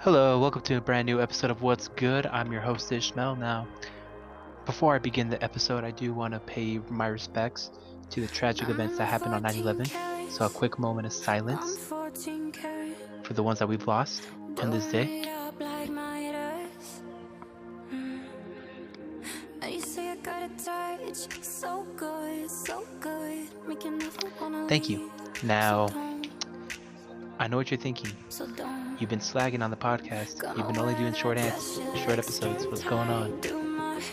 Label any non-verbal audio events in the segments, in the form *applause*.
Hello, welcome to a brand new episode of What's Good. I'm your host Ishmael. Now, before I begin the episode, I do want to pay my respects to the tragic events that happened on 9/11. So, a quick moment of silence for the ones that we've lost on this day. Thank you. Now, I know what you're thinking. You've been slagging on the podcast. You've been only doing short answers, short episodes. What's going on?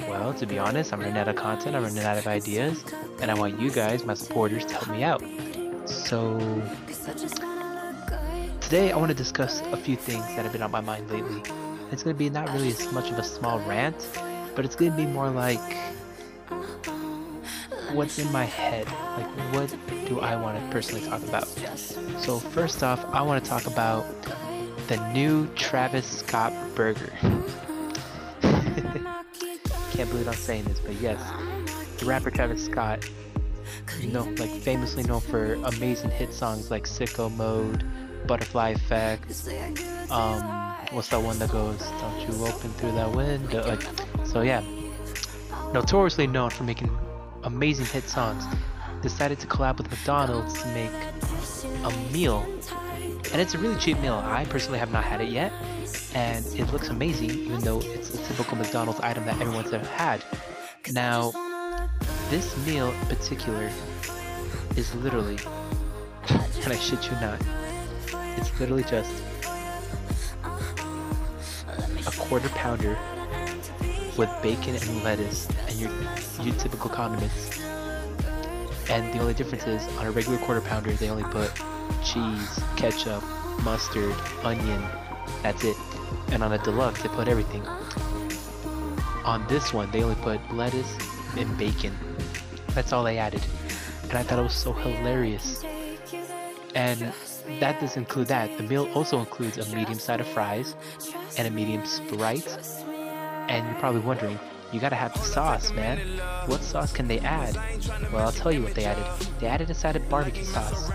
Well, to be honest, I'm running out of content. I'm running out of ideas, and I want you guys, my supporters, to help me out. So today, I want to discuss a few things that have been on my mind lately. It's going to be not really as much of a small rant, but it's going to be more like what's in my head. Like, what do I want to personally talk about? So, first off, I want to talk about the new Travis Scott burger. *laughs* Can't believe I'm saying this, but yes, the rapper Travis Scott, you like famously known for amazing hit songs like Sicko Mode, Butterfly Effect. Um, what's that one that goes, "Don't you open through that window"? Like, so yeah, notoriously known for making amazing hit songs, decided to collab with McDonald's to make a meal. And it's a really cheap meal. I personally have not had it yet, and it looks amazing, even though it's a typical McDonald's item that everyone's ever had. Now, this meal in particular is literally, *laughs* and I shit you not, it's literally just a quarter pounder with bacon and lettuce and your, your typical condiments. And the only difference is on a regular quarter pounder, they only put cheese, ketchup, mustard, onion. That's it. And on a deluxe, they put everything. On this one, they only put lettuce and bacon. That's all they added. And I thought it was so hilarious. And that doesn't include that. The meal also includes a medium side of fries and a medium Sprite. And you're probably wondering, you gotta have the sauce, man. What sauce can they add? Well, I'll tell you what they added. They added a side of barbecue sauce.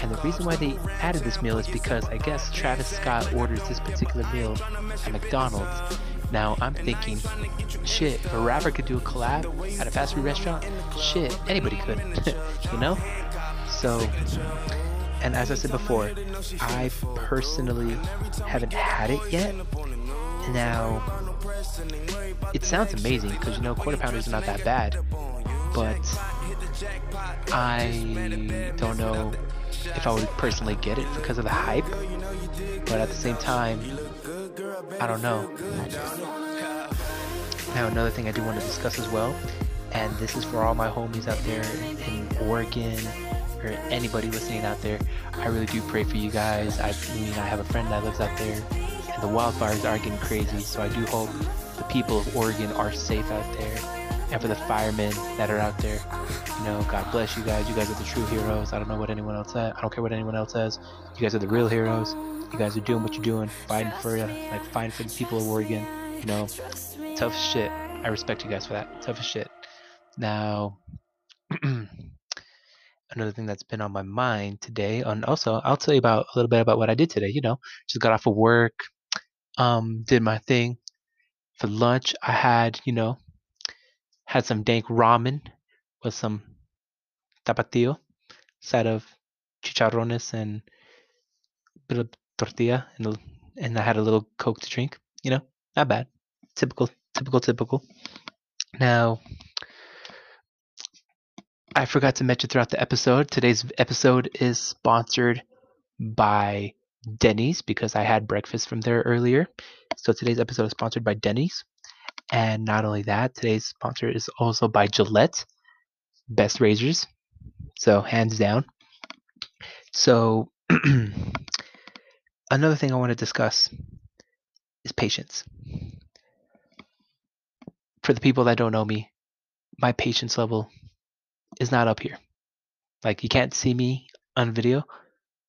And the reason why they added this meal is because I guess Travis Scott orders this particular meal at McDonald's. Now I'm thinking, shit, if a rapper could do a collab at a fast food restaurant, shit, anybody could, *laughs* you know? So, and as I said before, I personally haven't had it yet. Now, it sounds amazing because you know quarter pounders are not that bad, but I don't know if I would personally get it because of the hype. But at the same time, I don't know. Now another thing I do want to discuss as well, and this is for all my homies out there in Oregon or anybody listening out there. I really do pray for you guys. I mean, I have a friend that lives out there, the wildfires are getting crazy. So I do hope the people of Oregon are safe out there, and for the firemen that are out there, you know, God bless you guys. You guys are the true heroes. I don't know what anyone else says. I don't care what anyone else says. You guys are the real heroes. You guys are doing what you're doing, fighting for uh, like fighting for the people of Oregon. You know, tough shit. I respect you guys for that. Tough shit. Now, *clears throat* another thing that's been on my mind today, and also I'll tell you about a little bit about what I did today. You know, just got off of work, um, did my thing. For lunch, I had, you know, had some dank ramen with some tapatio, side of chicharrones and a bit of tortilla, and and I had a little coke to drink. You know, not bad. Typical, typical, typical. Now, I forgot to mention throughout the episode, today's episode is sponsored by Denny's because I had breakfast from there earlier. So today's episode is sponsored by Denny's. And not only that, today's sponsor is also by Gillette, best razors. So hands down. So *clears throat* another thing I want to discuss is patience. For the people that don't know me, my patience level is not up here. Like you can't see me on video,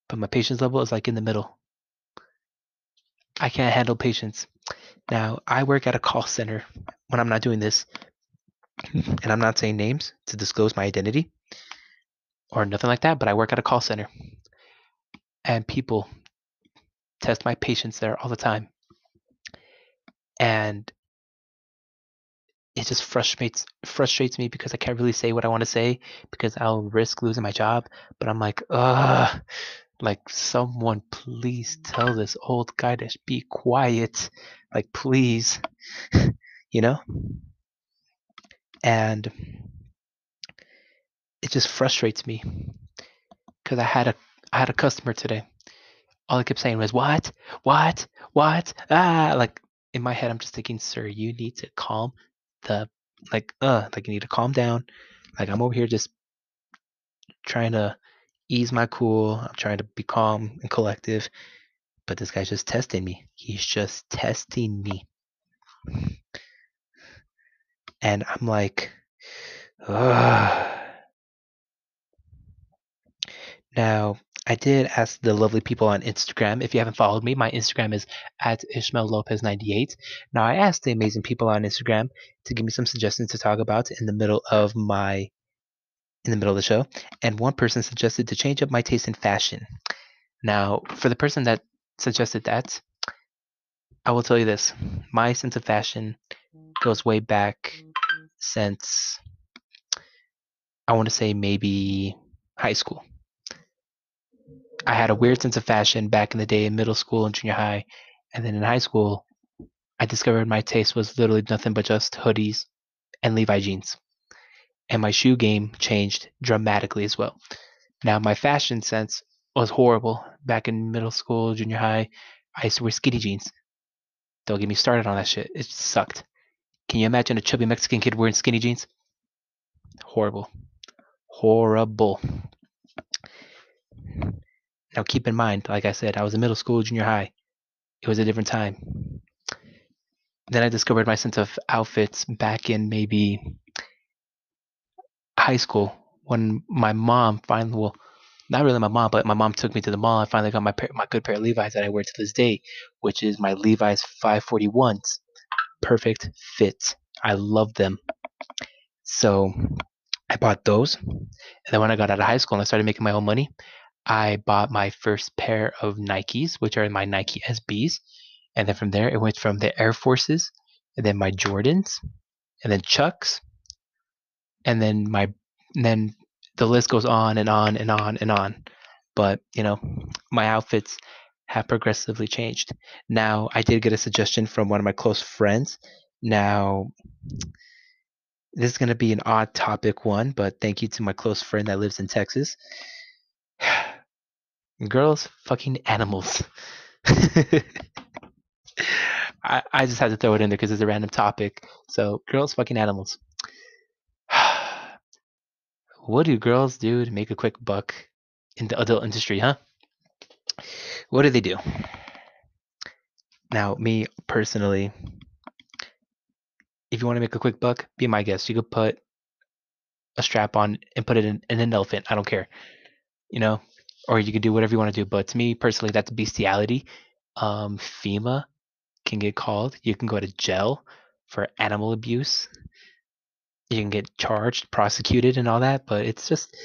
but my patience level is like in the middle. I can't handle patience. Now, I work at a call center when I'm not doing this, and I'm not saying names to disclose my identity or nothing like that, but I work at a call center. And people test my patience there all the time. and it just frustrates frustrates me because I can't really say what I want to say because I'll risk losing my job. But I'm like, ugh, like someone please tell this old guy to be quiet, like please, *laughs* you know. And it just frustrates me because I had a I had a customer today. All I kept saying was what, what, what, ah, like in my head, I'm just thinking, sir, you need to calm the like uh like you need to calm down. Like I'm over here just trying to ease my cool. I'm trying to be calm and collective. But this guy's just testing me. He's just testing me. And I'm like, Ugh. *sighs* Now, I did ask the lovely people on Instagram. If you haven't followed me, my Instagram is at Ishmael Lopez98. Now, I asked the amazing people on Instagram to give me some suggestions to talk about in the middle of my in the middle of the show, and one person suggested to change up my taste in fashion. Now, for the person that suggested that, I will tell you this: my sense of fashion goes way back since I want to say maybe high school. I had a weird sense of fashion back in the day in middle school and junior high. And then in high school, I discovered my taste was literally nothing but just hoodies and Levi jeans. And my shoe game changed dramatically as well. Now, my fashion sense was horrible back in middle school, junior high. I used to wear skinny jeans. Don't get me started on that shit. It sucked. Can you imagine a chubby Mexican kid wearing skinny jeans? Horrible. Horrible. Now keep in mind, like I said, I was in middle school, junior high. It was a different time. Then I discovered my sense of outfits back in maybe high school when my mom finally, well, not really my mom, but my mom took me to the mall. I finally got my pair, my good pair of Levi's that I wear to this day, which is my Levi's 541s. Perfect fit. I love them. So I bought those. And then when I got out of high school and I started making my own money, I bought my first pair of Nikes, which are my Nike SBs. And then from there, it went from the Air Forces, and then my Jordans, and then Chucks, and then my, and then the list goes on and on and on and on. But, you know, my outfits have progressively changed. Now, I did get a suggestion from one of my close friends. Now, this is going to be an odd topic one, but thank you to my close friend that lives in Texas. *sighs* Girls, fucking animals. *laughs* I, I just had to throw it in there because it's a random topic. So, girls, fucking animals. What do girls do to make a quick buck in the adult industry, huh? What do they do? Now, me personally, if you want to make a quick buck, be my guest. You could put a strap on and put it in, in an elephant. I don't care. You know, or you could do whatever you want to do. But to me personally, that's bestiality. Um, PETA can get called. You can go to jail for animal abuse. You can get charged, prosecuted, and all that. But it's just,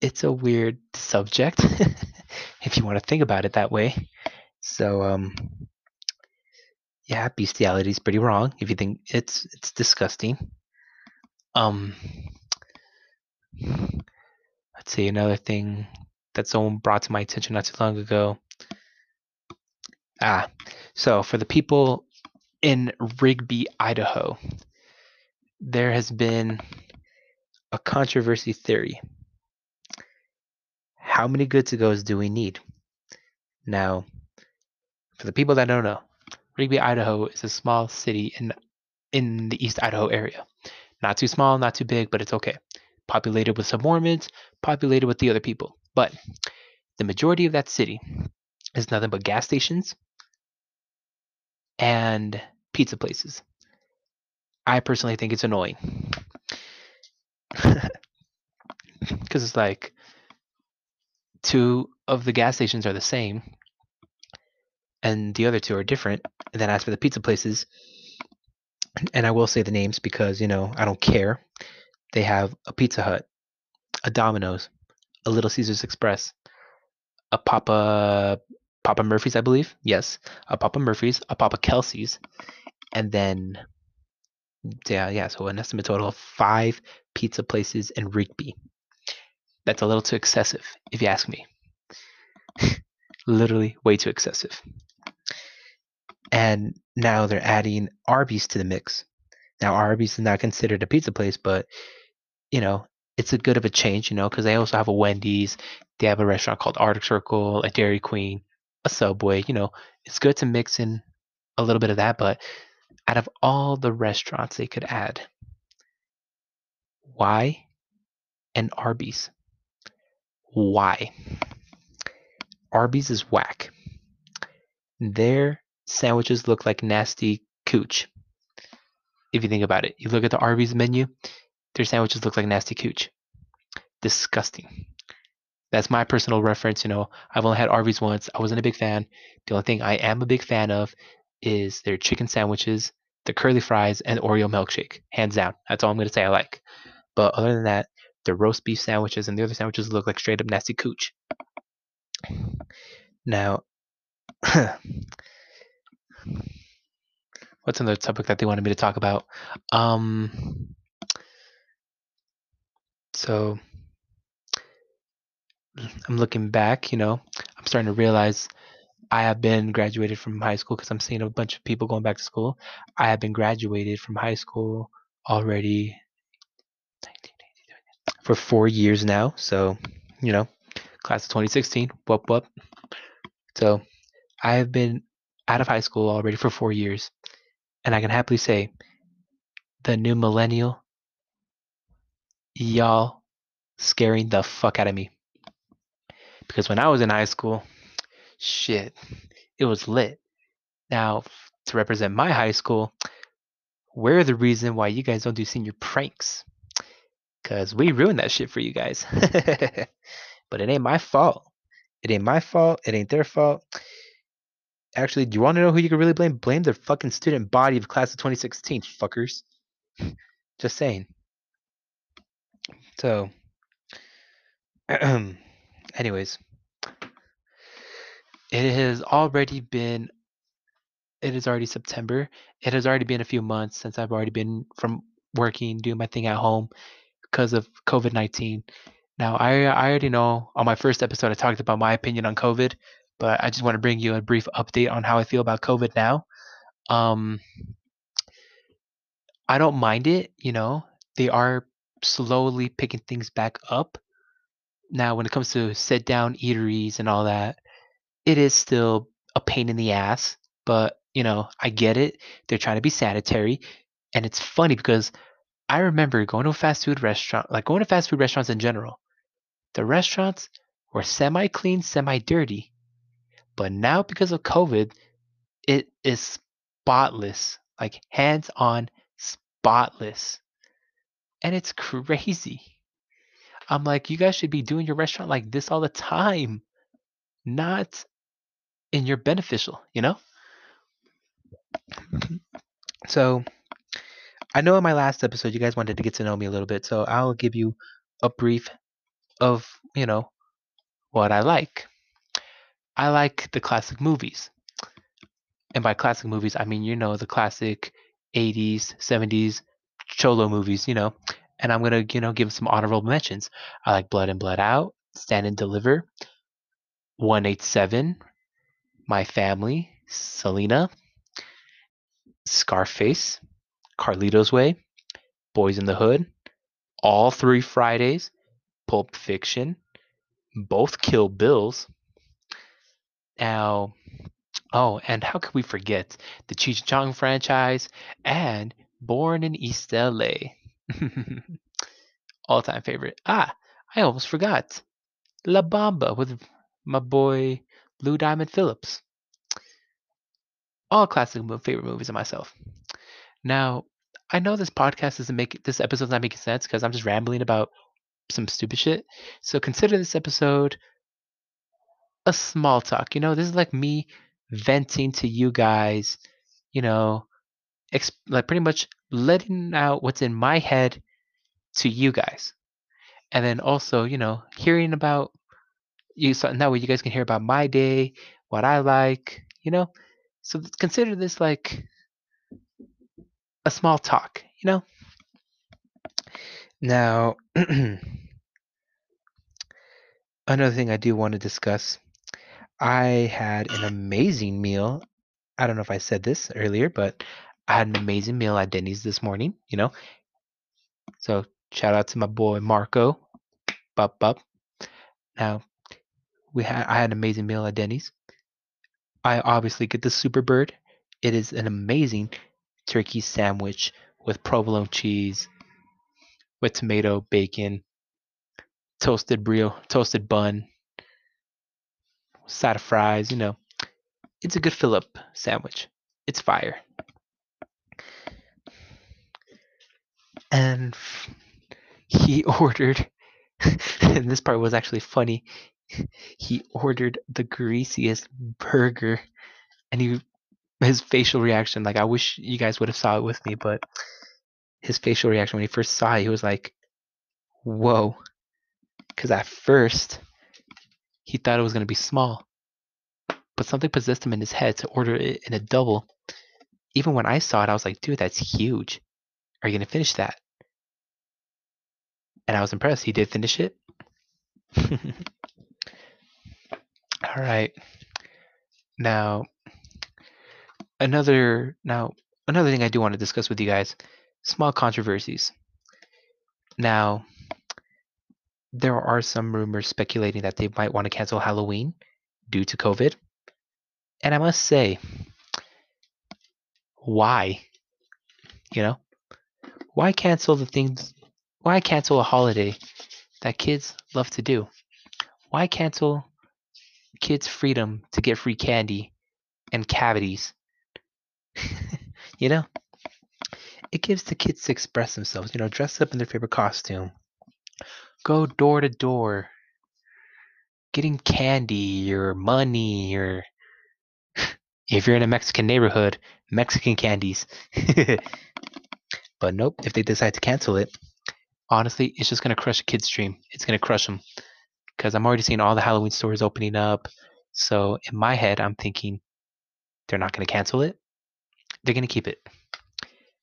it's a weird subject *laughs* if you want to think about it that way. So, um, yeah, bestiality is pretty wrong if you think it's it's disgusting. Um, let's see another thing that someone brought to my attention not too long ago. Ah, so for the people in Rigby, Idaho, there has been a controversy theory. How many good to goes do we need? Now, for the people that don't know, Rigby, Idaho is a small city in in the East Idaho area. Not too small, not too big, but it's okay. Populated with some Mormons, populated with the other people. But the majority of that city is nothing but gas stations and pizza places. I personally think it's annoying. *laughs* Because it's like two of the gas stations are the same and the other two are different. And then as for the pizza places, and I will say the names because, you know, I don't care. They have a Pizza Hut, a Domino's, a Little Caesars Express, a Papa Papa Murphy's, I believe. Yes, a Papa Murphy's, a Papa Kelsey's, and then yeah, yeah. So an estimate total of five pizza places in Rigby. That's a little too excessive, if you ask me. *laughs* Literally way too excessive. And now they're adding Arby's to the mix. Now Arby's is not considered a pizza place, but you know, it's a good of a change, you know, because they also have a Wendy's, they have a restaurant called Arctic Circle, a Dairy Queen, a Subway. You know, it's good to mix in a little bit of that, but out of all the restaurants they could add, why and Arby's? Why? Arby's is whack. Their sandwiches look like nasty cooch. If you think about it, you look at the Arby's menu, their sandwiches look like nasty cooch. Disgusting. That's my personal reference. You know, I've only had Arby's once. I wasn't a big fan. The only thing I am a big fan of is their chicken sandwiches, the curly fries, and Oreo milkshake. Hands down. That's all I'm going to say I like. But other than that, the roast beef sandwiches and the other sandwiches look like straight up nasty cooch. Now, *sighs* what's another topic that they wanted me to talk about? Um, so I'm looking back, you know, I'm starting to realize I have been graduated from high school because I'm seeing a bunch of people going back to school. I have been graduated from high school already for four years now. So, you know, class of 2016, whoop whoop. So, I have been out of high school already for four years, and I can happily say the new millennial, y'all scaring the fuck out of me. Because when I was in high school, shit, it was lit. Now, to represent my high school, we're the reason why you guys don't do senior pranks. Because we ruined that shit for you guys. *laughs* but it ain't my fault. It ain't my fault. It ain't their fault. Actually, do you want to know who you can really blame? Blame the fucking student body of class of 2016, fuckers. *laughs* Just saying. So, *clears throat* anyways, it has already been it is already September. It has already been a few months since I've already been from working, doing my thing at home because of COVID 19. Now, I, I already know on my first episode, I talked about my opinion on COVID, but I just want to bring you a brief update on how I feel about COVID now. Um, I don't mind it, you know, they are slowly picking things back up. Now, when it comes to sit down eateries and all that, it is still a pain in the ass, but you know, I get it. They're trying to be sanitary. And it's funny because I remember going to a fast food restaurant, like going to fast food restaurants in general. The restaurants were semi clean, semi dirty. But now, because of COVID, it is spotless, like hands on spotless. And it's crazy. I'm like, you guys should be doing your restaurant like this all the time, not in your beneficial, you know? Mm-hmm. So, I know in my last episode you guys wanted to get to know me a little bit, so I'll give you a brief of, you know, what I like. I like the classic movies. And by classic movies, I mean, you know, the classic 80s, 70s cholo movies, you know. And I'm going to, you know, give some honorable mentions. I like Blood In Blood Out, Stand and Deliver, 187, My Family, Selena, Scarface, Carlito's Way, Boys in the Hood, All Three Fridays, Pulp Fiction, both Kill Bills. Now, oh, and how could we forget the Cheech Chong franchise and Born in East LA? *laughs* All time favorite. Ah, I almost forgot. La Bamba with my boy Lou Diamond Phillips. All classic favorite movies of myself. Now, I know this podcast isn't making this episode's not making sense because I'm just rambling about some stupid shit. So consider this episode a small talk. You know, this is like me venting to you guys, you know, exp- like pretty much letting out what's in my head to you guys. And then also, you know, hearing about you so that way you guys can hear about my day, what I like, you know. So consider this like a small talk, you know? Now, *clears throat* another thing I do want to discuss I had an amazing meal. I don't know if I said this earlier, but I had an amazing meal at Denny's this morning, you know? So, shout out to my boy Marco. Bup, bup. Now, we had I had an amazing meal at Denny's. I obviously get the Super Bird. It is an amazing turkey sandwich with provolone cheese, with tomato, bacon, toasted brio, toasted bun, side of fries, you know. It's a good fill up sandwich. It's fire. And he *laughs* ordered, *laughs* and this part was actually funny. He ordered the greasiest burger, and he his facial reaction, like I wish you guys would have saw it with me, but his facial reaction when he first saw it, he was like, "Whoa," because at first he thought it was gonna be small, but something possessed him in his head to order it in a double. Even when I saw it, I was like, "Dude, that's huge. Are you gonna finish that?" And I was impressed. He did finish it. *laughs* All right. Now, another now another thing I do want to discuss with you guys, small controversies. Now, there are some rumors speculating that they might want to cancel Halloween due to COVID. And I must say, why? You know? Why cancel the things why cancel a holiday that kids love to do? Why cancel kids' freedom to get free candy and cavities? *laughs* you know? It gives the kids to express themselves, you know, dress up in their favorite costume, go door to door, getting candy or money or *laughs* if you're in a Mexican neighborhood, Mexican candies. *laughs* but nope, if they decide to cancel it, honestly, it's just gonna crush a kid's dream. It's gonna crush them because I'm already seeing all the Halloween stores opening up. So in my head, I'm thinking they're not gonna cancel it. They're gonna keep it.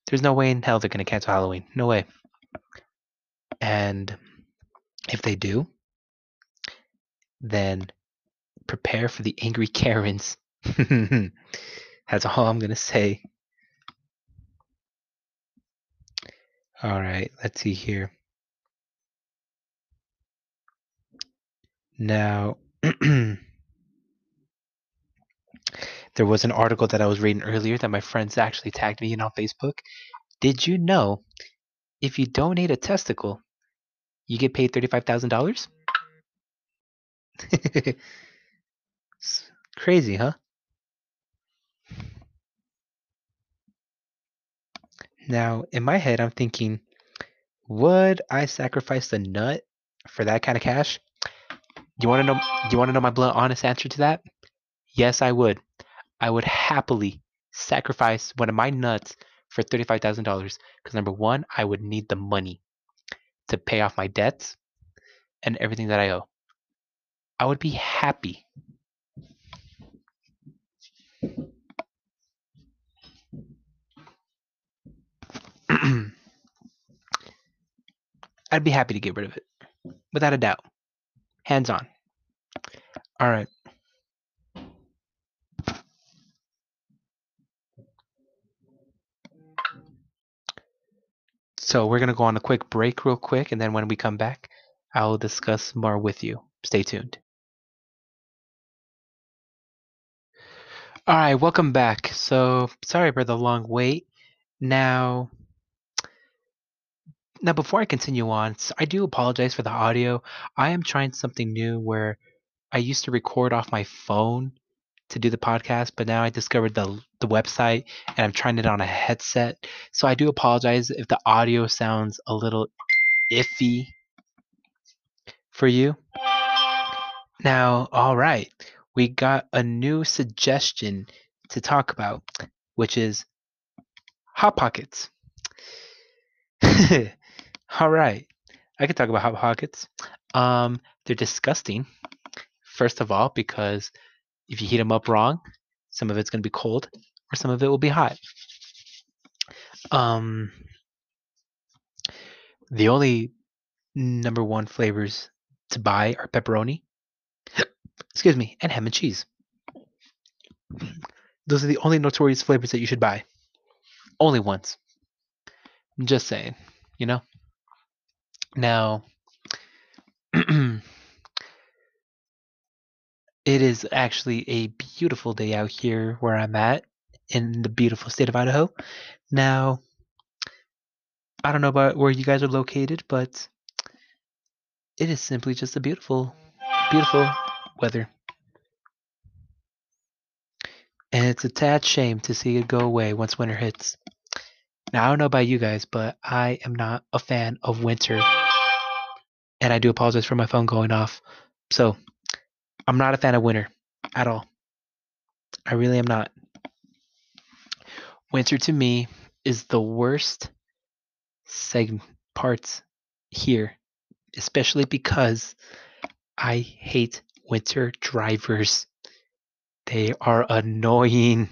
There's no way in hell they're gonna cancel Halloween. No way. And if they do, then prepare for the angry Karens. *laughs* That's all I'm gonna say. All right, let's see here. Now, *clears throat* there was an article that I was reading earlier that my friends actually tagged me in on Facebook. Did you know if you donate a testicle, you get paid $35,000? *laughs* Crazy, huh? Now, in my head, I'm thinking, would I sacrifice the nut for that kind of cash? You want to know? You want to know my blunt, honest answer to that? Yes, I would. I would happily sacrifice one of my nuts for thirty-five thousand dollars because number one, I would need the money to pay off my debts and everything that I owe. I would be happy. *clears throat* I'd be happy to get rid of it, without a doubt. Hands on. All right. So we're going to go on a quick break, real quick, and then when we come back, I'll discuss more with you. Stay tuned. All right, welcome back. So sorry for the long wait. Now, now before I continue on, I do apologize for the audio. I am trying something new where I used to record off my phone to do the podcast, but now I discovered the the website and I'm trying it on a headset. So I do apologize if the audio sounds a little iffy for you. Now, all right, we got a new suggestion to talk about, which is hot pockets. *laughs* all right, I can talk about hot pockets. Um, they're disgusting. First of all, because if you heat them up wrong, some of it's going to be cold or some of it will be hot. Um, the only number one flavors to buy are pepperoni, excuse me, and ham and cheese. Those are the only notorious flavors that you should buy. Only ones. I'm just saying, you know? Now, *clears throat* it is actually a beautiful day out here where I'm at in the beautiful state of Idaho. Now, I don't know about where you guys are located, but it is simply just a beautiful, beautiful weather. And it's a tad shame to see it go away once winter hits. Now, I don't know about you guys, but I am not a fan of winter. And I do apologize for my phone going off. So, I'm not a fan of winter at all. I really am not. Winter to me is the worst segment parts here, especially because I hate winter drivers. They are annoying.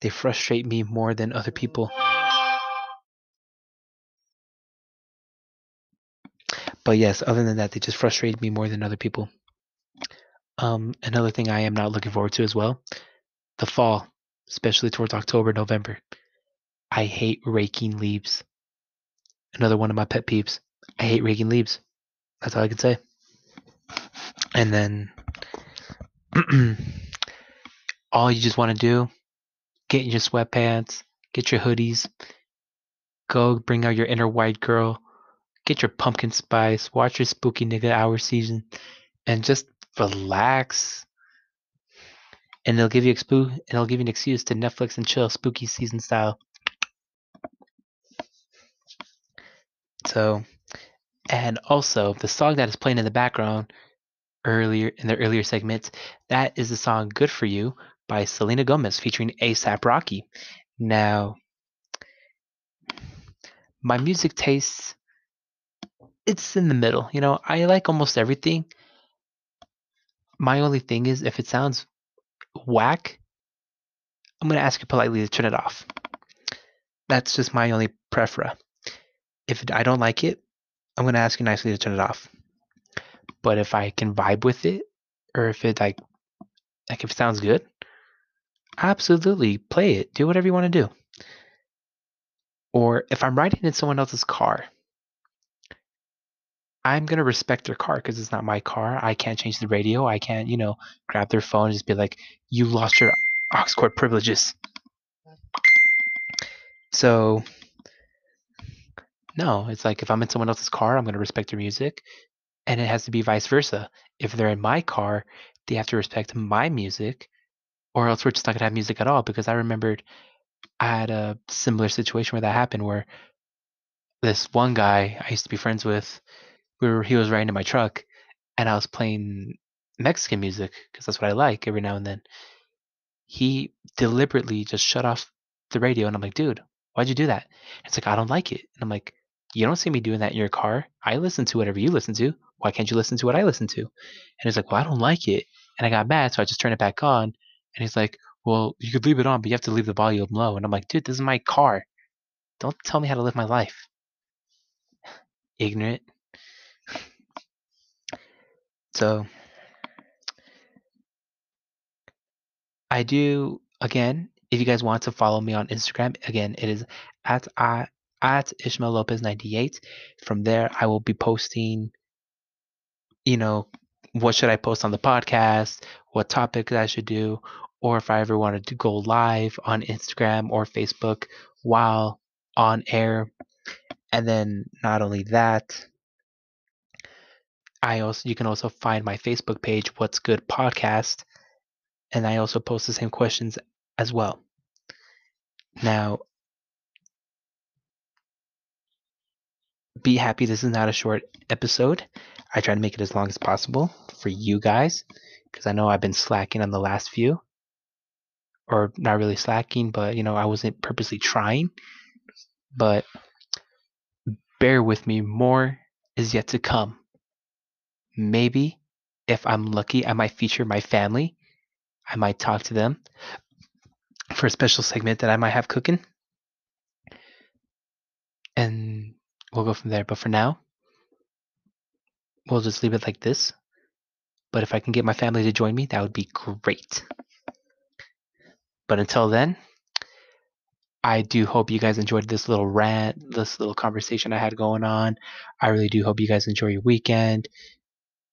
They frustrate me more than other people. But yes, other than that, they just frustrate me more than other people. Um, another thing I am not looking forward to as well, the fall, especially towards October, November. I hate raking leaves. Another one of my pet peeves. I hate raking leaves. That's all I can say. And then *clears throat* all you just want to do, get in your sweatpants, get your hoodies, go bring out your inner white girl, get your pumpkin spice, watch your spooky nigga hour season, and just relax. And it'll give you expo- and it'll give you an excuse to Netflix and chill spooky season style. So, and also the song that is playing in the background earlier in the earlier segments, that is the song "Good for You" by Selena Gomez featuring ASAP Rocky. Now, my music tastes it's in the middle. You know, I like almost everything. My only thing is if it sounds whack, I'm going to ask you politely to turn it off. That's just my only prefera. If I don't like it, I'm going to ask you nicely to turn it off. But if I can vibe with it, or if it like, like if it sounds good, absolutely play it. Do whatever you want to do. Or if I'm riding in someone else's car, I'm gonna respect their car because it's not my car. I can't change the radio. I can't, you know, grab their phone and just be like, "You lost your aux cord privileges." So, no, it's like if I'm in someone else's car, I'm gonna respect their music, and it has to be vice versa. If they're in my car, they have to respect my music, or else we're just not gonna have music at all. Because I remembered I had a similar situation where that happened, where this one guy I used to be friends with we were he was riding in my truck and I was playing Mexican music because that's what I like every now and then. He deliberately just shut off the radio and I'm like, dude, why'd you do that? It's like I don't like it. And I'm like, you don't see me doing that in your car. I listen to whatever you listen to. Why can't you listen to what I listen to? And he's like, well, I don't like it. And I got mad, so I just turned it back on. And he's like, well, you could leave it on, but you have to leave the volume low. And I'm like, dude, this is my car. Don't tell me how to live my life. Ignorant. So I do again. If you guys want to follow me on Instagram, again, it is at I at Ishmael Lopez ninety eight. From there, I will be posting. You know, what should I post on the podcast? What topics I should do, or if I ever wanted to go live on Instagram or Facebook while on air. And then not only that, I also you can also find my Facebook page, What's Good Podcast, and I also post the same questions as well. Now, be happy this is not a short episode. I try to make it as long as possible for you guys because I know I've been slacking on the last few. Or not really slacking, but you know, I wasn't purposely trying. But bear with me, more is yet to come. Maybe if I'm lucky, I might feature my family. I might talk to them for a special segment that I might have cooking. And we'll go from there. But for now, we'll just leave it like this. But if I can get my family to join me, that would be great. But until then, I do hope you guys enjoyed this little rant, this little conversation I had going on. I really do hope you guys enjoy your weekend.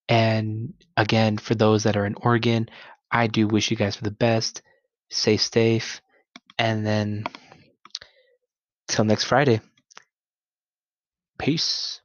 And again, for those that are in Oregon, I do wish you guys for the best. Stay safe. And then till next Friday. Peace.